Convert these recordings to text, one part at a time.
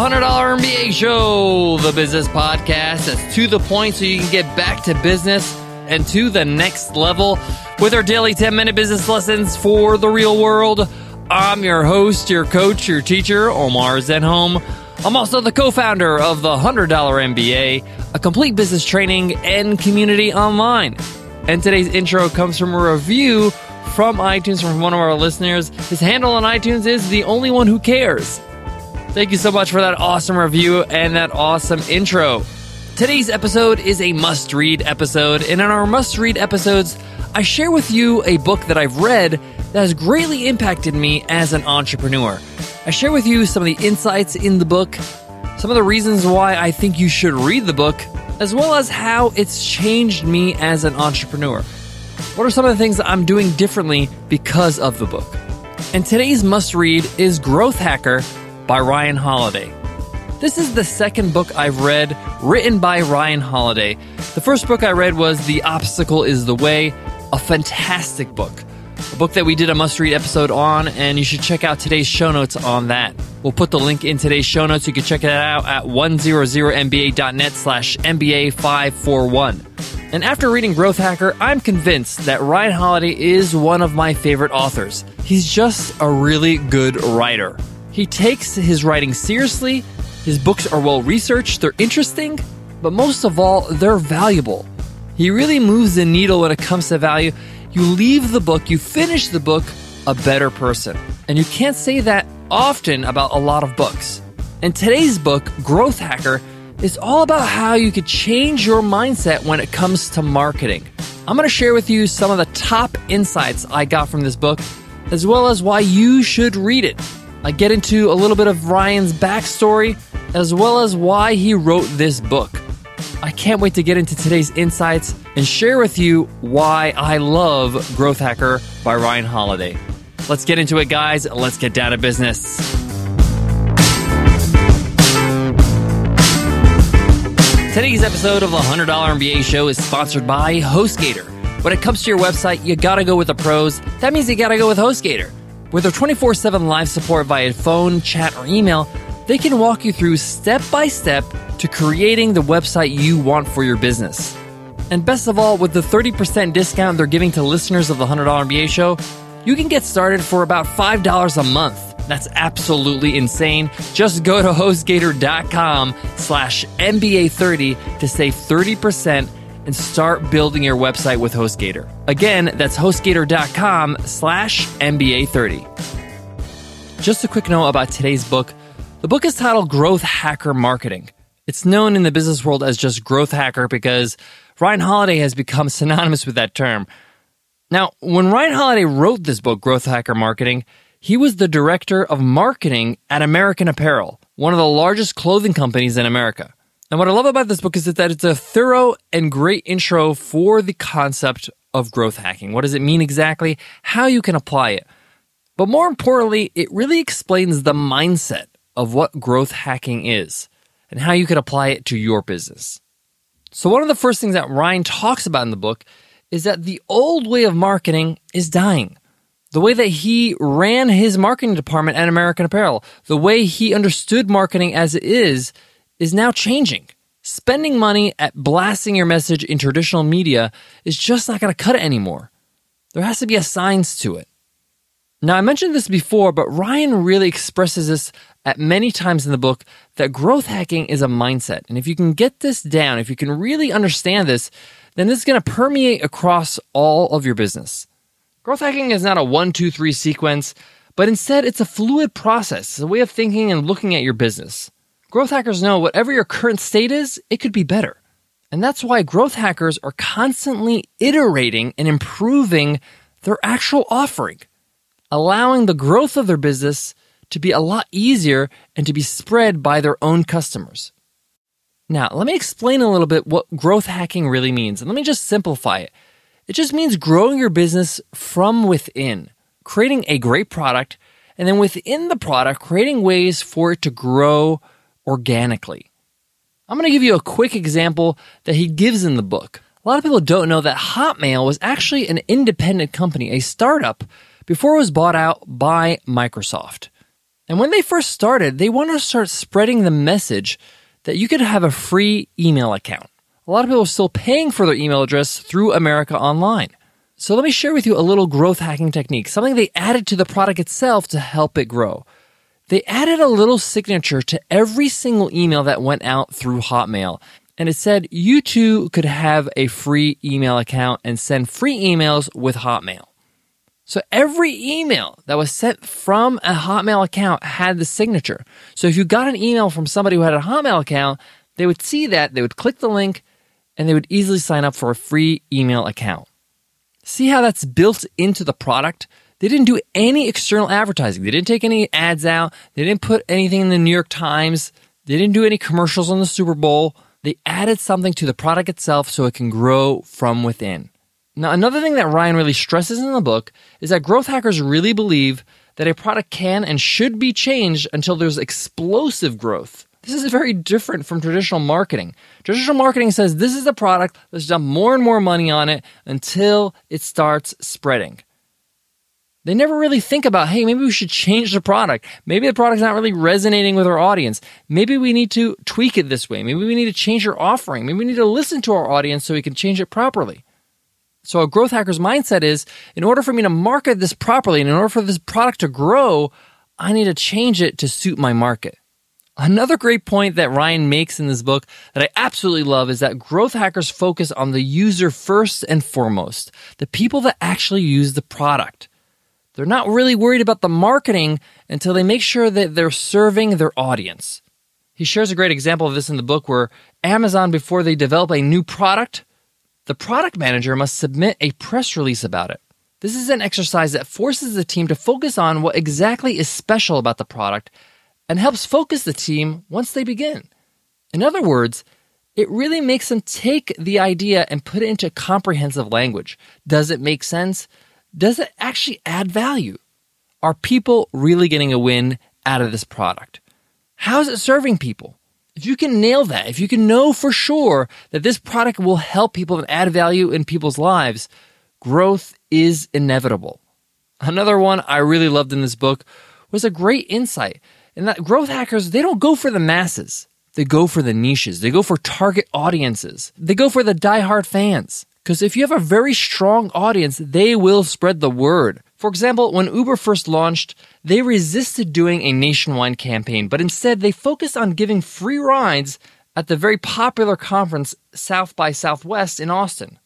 $100 MBA Show, the business podcast that's to the point so you can get back to business and to the next level with our daily 10 minute business lessons for the real world. I'm your host, your coach, your teacher, Omar Zenhom. I'm also the co founder of the $100 MBA, a complete business training and community online. And today's intro comes from a review from iTunes from one of our listeners. His handle on iTunes is the only one who cares. Thank you so much for that awesome review and that awesome intro. Today's episode is a must read episode, and in our must read episodes, I share with you a book that I've read that has greatly impacted me as an entrepreneur. I share with you some of the insights in the book, some of the reasons why I think you should read the book, as well as how it's changed me as an entrepreneur. What are some of the things that I'm doing differently because of the book? And today's must read is Growth Hacker by Ryan Holiday. This is the second book I've read written by Ryan Holiday. The first book I read was The Obstacle is the Way, a fantastic book. A book that we did a must read episode on, and you should check out today's show notes on that. We'll put the link in today's show notes. You can check it out at 100mba.net slash MBA541. And after reading Growth Hacker, I'm convinced that Ryan Holiday is one of my favorite authors. He's just a really good writer. He takes his writing seriously, his books are well researched, they're interesting, but most of all, they're valuable. He really moves the needle when it comes to value. You leave the book, you finish the book a better person. And you can't say that often about a lot of books. And today's book, Growth Hacker, is all about how you could change your mindset when it comes to marketing. I'm going to share with you some of the top insights I got from this book, as well as why you should read it. I get into a little bit of Ryan's backstory, as well as why he wrote this book. I can't wait to get into today's insights and share with you why I love Growth Hacker by Ryan Holiday. Let's get into it, guys. Let's get down to business. Today's episode of the $100 MBA show is sponsored by HostGator. When it comes to your website, you gotta go with the pros. That means you gotta go with HostGator. With their 24 7 live support via phone, chat, or email, they can walk you through step by step to creating the website you want for your business. And best of all, with the 30% discount they're giving to listeners of the $100 MBA show, you can get started for about $5 a month. That's absolutely insane. Just go to hostgator.com slash MBA30 to save 30% and start building your website with HostGator. Again, that's hostgator.com slash MBA30. Just a quick note about today's book. The book is titled Growth Hacker Marketing. It's known in the business world as just Growth Hacker because Ryan Holiday has become synonymous with that term. Now, when Ryan Holiday wrote this book, Growth Hacker Marketing, he was the director of marketing at American Apparel, one of the largest clothing companies in America. And what I love about this book is that it's a thorough and great intro for the concept of growth hacking. What does it mean exactly? How you can apply it. But more importantly, it really explains the mindset of what growth hacking is and how you can apply it to your business. So, one of the first things that Ryan talks about in the book is that the old way of marketing is dying. The way that he ran his marketing department at American Apparel, the way he understood marketing as it is, is now changing. Spending money at blasting your message in traditional media is just not going to cut it anymore. There has to be a science to it. Now, I mentioned this before, but Ryan really expresses this at many times in the book that growth hacking is a mindset. And if you can get this down, if you can really understand this, then this is going to permeate across all of your business. Growth hacking is not a one, two, three sequence, but instead it's a fluid process, it's a way of thinking and looking at your business. Growth hackers know whatever your current state is, it could be better. And that's why growth hackers are constantly iterating and improving their actual offering, allowing the growth of their business to be a lot easier and to be spread by their own customers. Now, let me explain a little bit what growth hacking really means, and let me just simplify it. It just means growing your business from within, creating a great product, and then within the product, creating ways for it to grow organically. I'm going to give you a quick example that he gives in the book. A lot of people don't know that Hotmail was actually an independent company, a startup, before it was bought out by Microsoft. And when they first started, they wanted to start spreading the message that you could have a free email account. A lot of people are still paying for their email address through America Online. So let me share with you a little growth hacking technique, something they added to the product itself to help it grow. They added a little signature to every single email that went out through Hotmail. And it said you too could have a free email account and send free emails with Hotmail. So every email that was sent from a Hotmail account had the signature. So if you got an email from somebody who had a Hotmail account, they would see that, they would click the link, and they would easily sign up for a free email account. See how that's built into the product? They didn't do any external advertising. They didn't take any ads out. They didn't put anything in the New York Times. They didn't do any commercials on the Super Bowl. They added something to the product itself so it can grow from within. Now, another thing that Ryan really stresses in the book is that growth hackers really believe that a product can and should be changed until there's explosive growth. This is very different from traditional marketing. Traditional marketing says this is a product, let's dump more and more money on it until it starts spreading. They never really think about, hey, maybe we should change the product. Maybe the product's not really resonating with our audience. Maybe we need to tweak it this way. Maybe we need to change our offering. Maybe we need to listen to our audience so we can change it properly. So a growth hacker's mindset is in order for me to market this properly and in order for this product to grow, I need to change it to suit my market. Another great point that Ryan makes in this book that I absolutely love is that growth hackers focus on the user first and foremost, the people that actually use the product. They're not really worried about the marketing until they make sure that they're serving their audience. He shares a great example of this in the book where Amazon, before they develop a new product, the product manager must submit a press release about it. This is an exercise that forces the team to focus on what exactly is special about the product and helps focus the team once they begin. In other words, it really makes them take the idea and put it into comprehensive language. Does it make sense? Does it actually add value? Are people really getting a win out of this product? How is it serving people? If you can nail that, if you can know for sure that this product will help people and add value in people's lives, growth is inevitable. Another one I really loved in this book was a great insight in that growth hackers, they don't go for the masses. They go for the niches. They go for target audiences. They go for the die-hard fans. Because if you have a very strong audience, they will spread the word. For example, when Uber first launched, they resisted doing a nationwide campaign, but instead they focused on giving free rides at the very popular conference South by Southwest in Austin.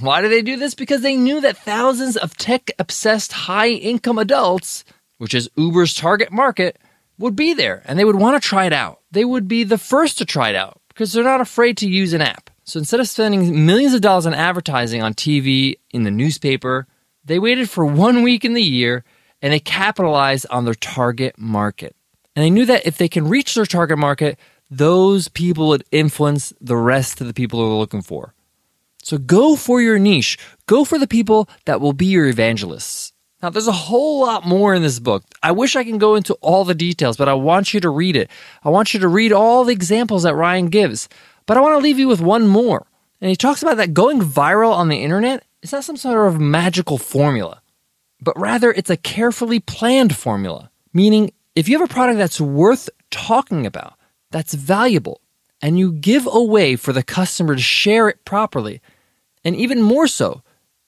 Why did they do this? Because they knew that thousands of tech obsessed high income adults, which is Uber's target market, would be there and they would want to try it out. They would be the first to try it out because they're not afraid to use an app. So instead of spending millions of dollars on advertising on TV, in the newspaper, they waited for one week in the year and they capitalized on their target market. And they knew that if they can reach their target market, those people would influence the rest of the people they're looking for. So go for your niche. Go for the people that will be your evangelists. Now, there's a whole lot more in this book. I wish I can go into all the details, but I want you to read it. I want you to read all the examples that Ryan gives. But I want to leave you with one more. And he talks about that going viral on the internet is not some sort of magical formula, but rather it's a carefully planned formula. Meaning, if you have a product that's worth talking about, that's valuable, and you give away for the customer to share it properly, and even more so,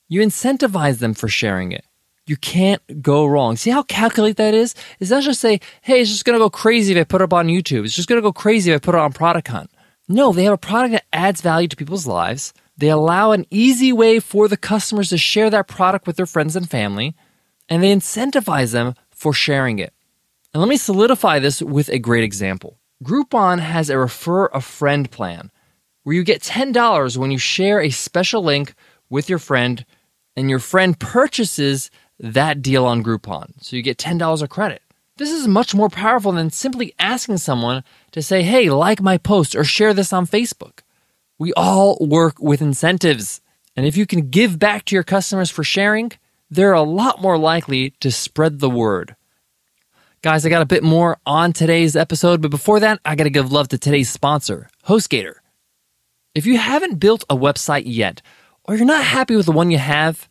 you incentivize them for sharing it you can't go wrong. See how calculate that is? It's not just say, hey, it's just going to go crazy if I put it up on YouTube. It's just going to go crazy if I put it on Product Hunt. No, they have a product that adds value to people's lives. They allow an easy way for the customers to share that product with their friends and family, and they incentivize them for sharing it. And let me solidify this with a great example. Groupon has a refer a friend plan where you get $10 when you share a special link with your friend and your friend purchases that deal on Groupon. So you get $10 of credit. This is much more powerful than simply asking someone to say, hey, like my post or share this on Facebook. We all work with incentives. And if you can give back to your customers for sharing, they're a lot more likely to spread the word. Guys, I got a bit more on today's episode, but before that, I got to give love to today's sponsor, HostGator. If you haven't built a website yet, or you're not happy with the one you have,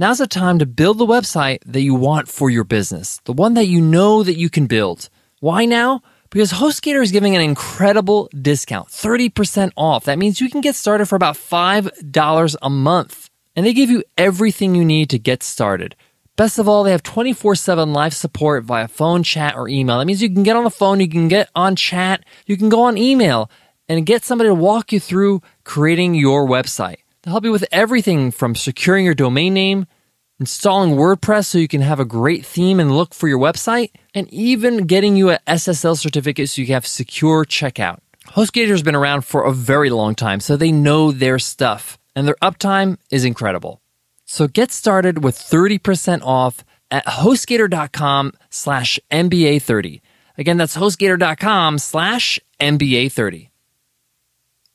Now's the time to build the website that you want for your business, the one that you know that you can build. Why now? Because HostGator is giving an incredible discount, 30% off. That means you can get started for about $5 a month. And they give you everything you need to get started. Best of all, they have 24 7 live support via phone, chat, or email. That means you can get on the phone, you can get on chat, you can go on email and get somebody to walk you through creating your website. Help you with everything from securing your domain name, installing WordPress so you can have a great theme and look for your website, and even getting you a SSL certificate so you can have secure checkout. HostGator has been around for a very long time, so they know their stuff, and their uptime is incredible. So get started with 30% off at hostgator.com slash MBA30. Again, that's hostgator.com slash MBA30.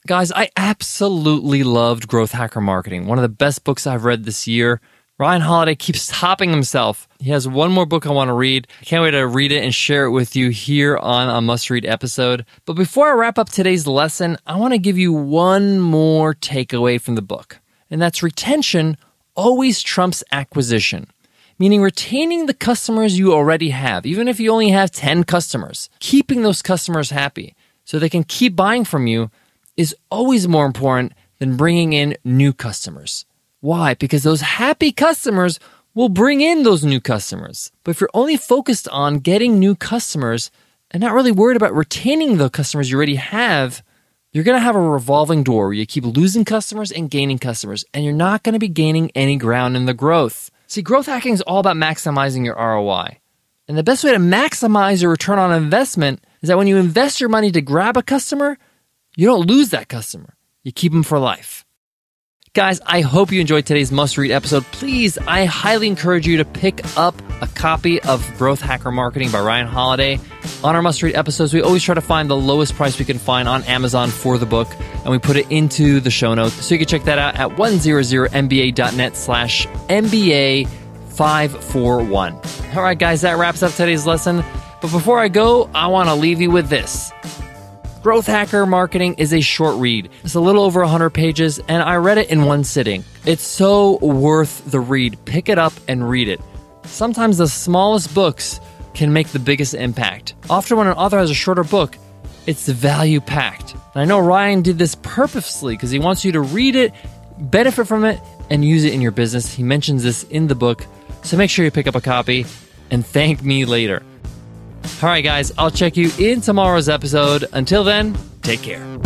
Guys, I absolutely loved Growth Hacker Marketing, one of the best books I've read this year. Ryan Holiday keeps topping himself. He has one more book I want to read. I can't wait to read it and share it with you here on a must read episode. But before I wrap up today's lesson, I want to give you one more takeaway from the book, and that's retention always trumps acquisition, meaning retaining the customers you already have, even if you only have 10 customers, keeping those customers happy so they can keep buying from you is always more important than bringing in new customers. Why? Because those happy customers will bring in those new customers. But if you're only focused on getting new customers and not really worried about retaining the customers you already have, you're going to have a revolving door where you keep losing customers and gaining customers, and you're not going to be gaining any ground in the growth. See, growth hacking is all about maximizing your ROI. And the best way to maximize your return on investment is that when you invest your money to grab a customer, you don't lose that customer. You keep them for life. Guys, I hope you enjoyed today's must read episode. Please, I highly encourage you to pick up a copy of Growth Hacker Marketing by Ryan Holiday. On our must read episodes, we always try to find the lowest price we can find on Amazon for the book, and we put it into the show notes. So you can check that out at 100mba.net slash MBA 541. All right, guys, that wraps up today's lesson. But before I go, I want to leave you with this. Growth Hacker Marketing is a short read. It's a little over 100 pages, and I read it in one sitting. It's so worth the read. Pick it up and read it. Sometimes the smallest books can make the biggest impact. Often, when an author has a shorter book, it's value packed. And I know Ryan did this purposely because he wants you to read it, benefit from it, and use it in your business. He mentions this in the book. So make sure you pick up a copy and thank me later. All right, guys, I'll check you in tomorrow's episode. Until then, take care.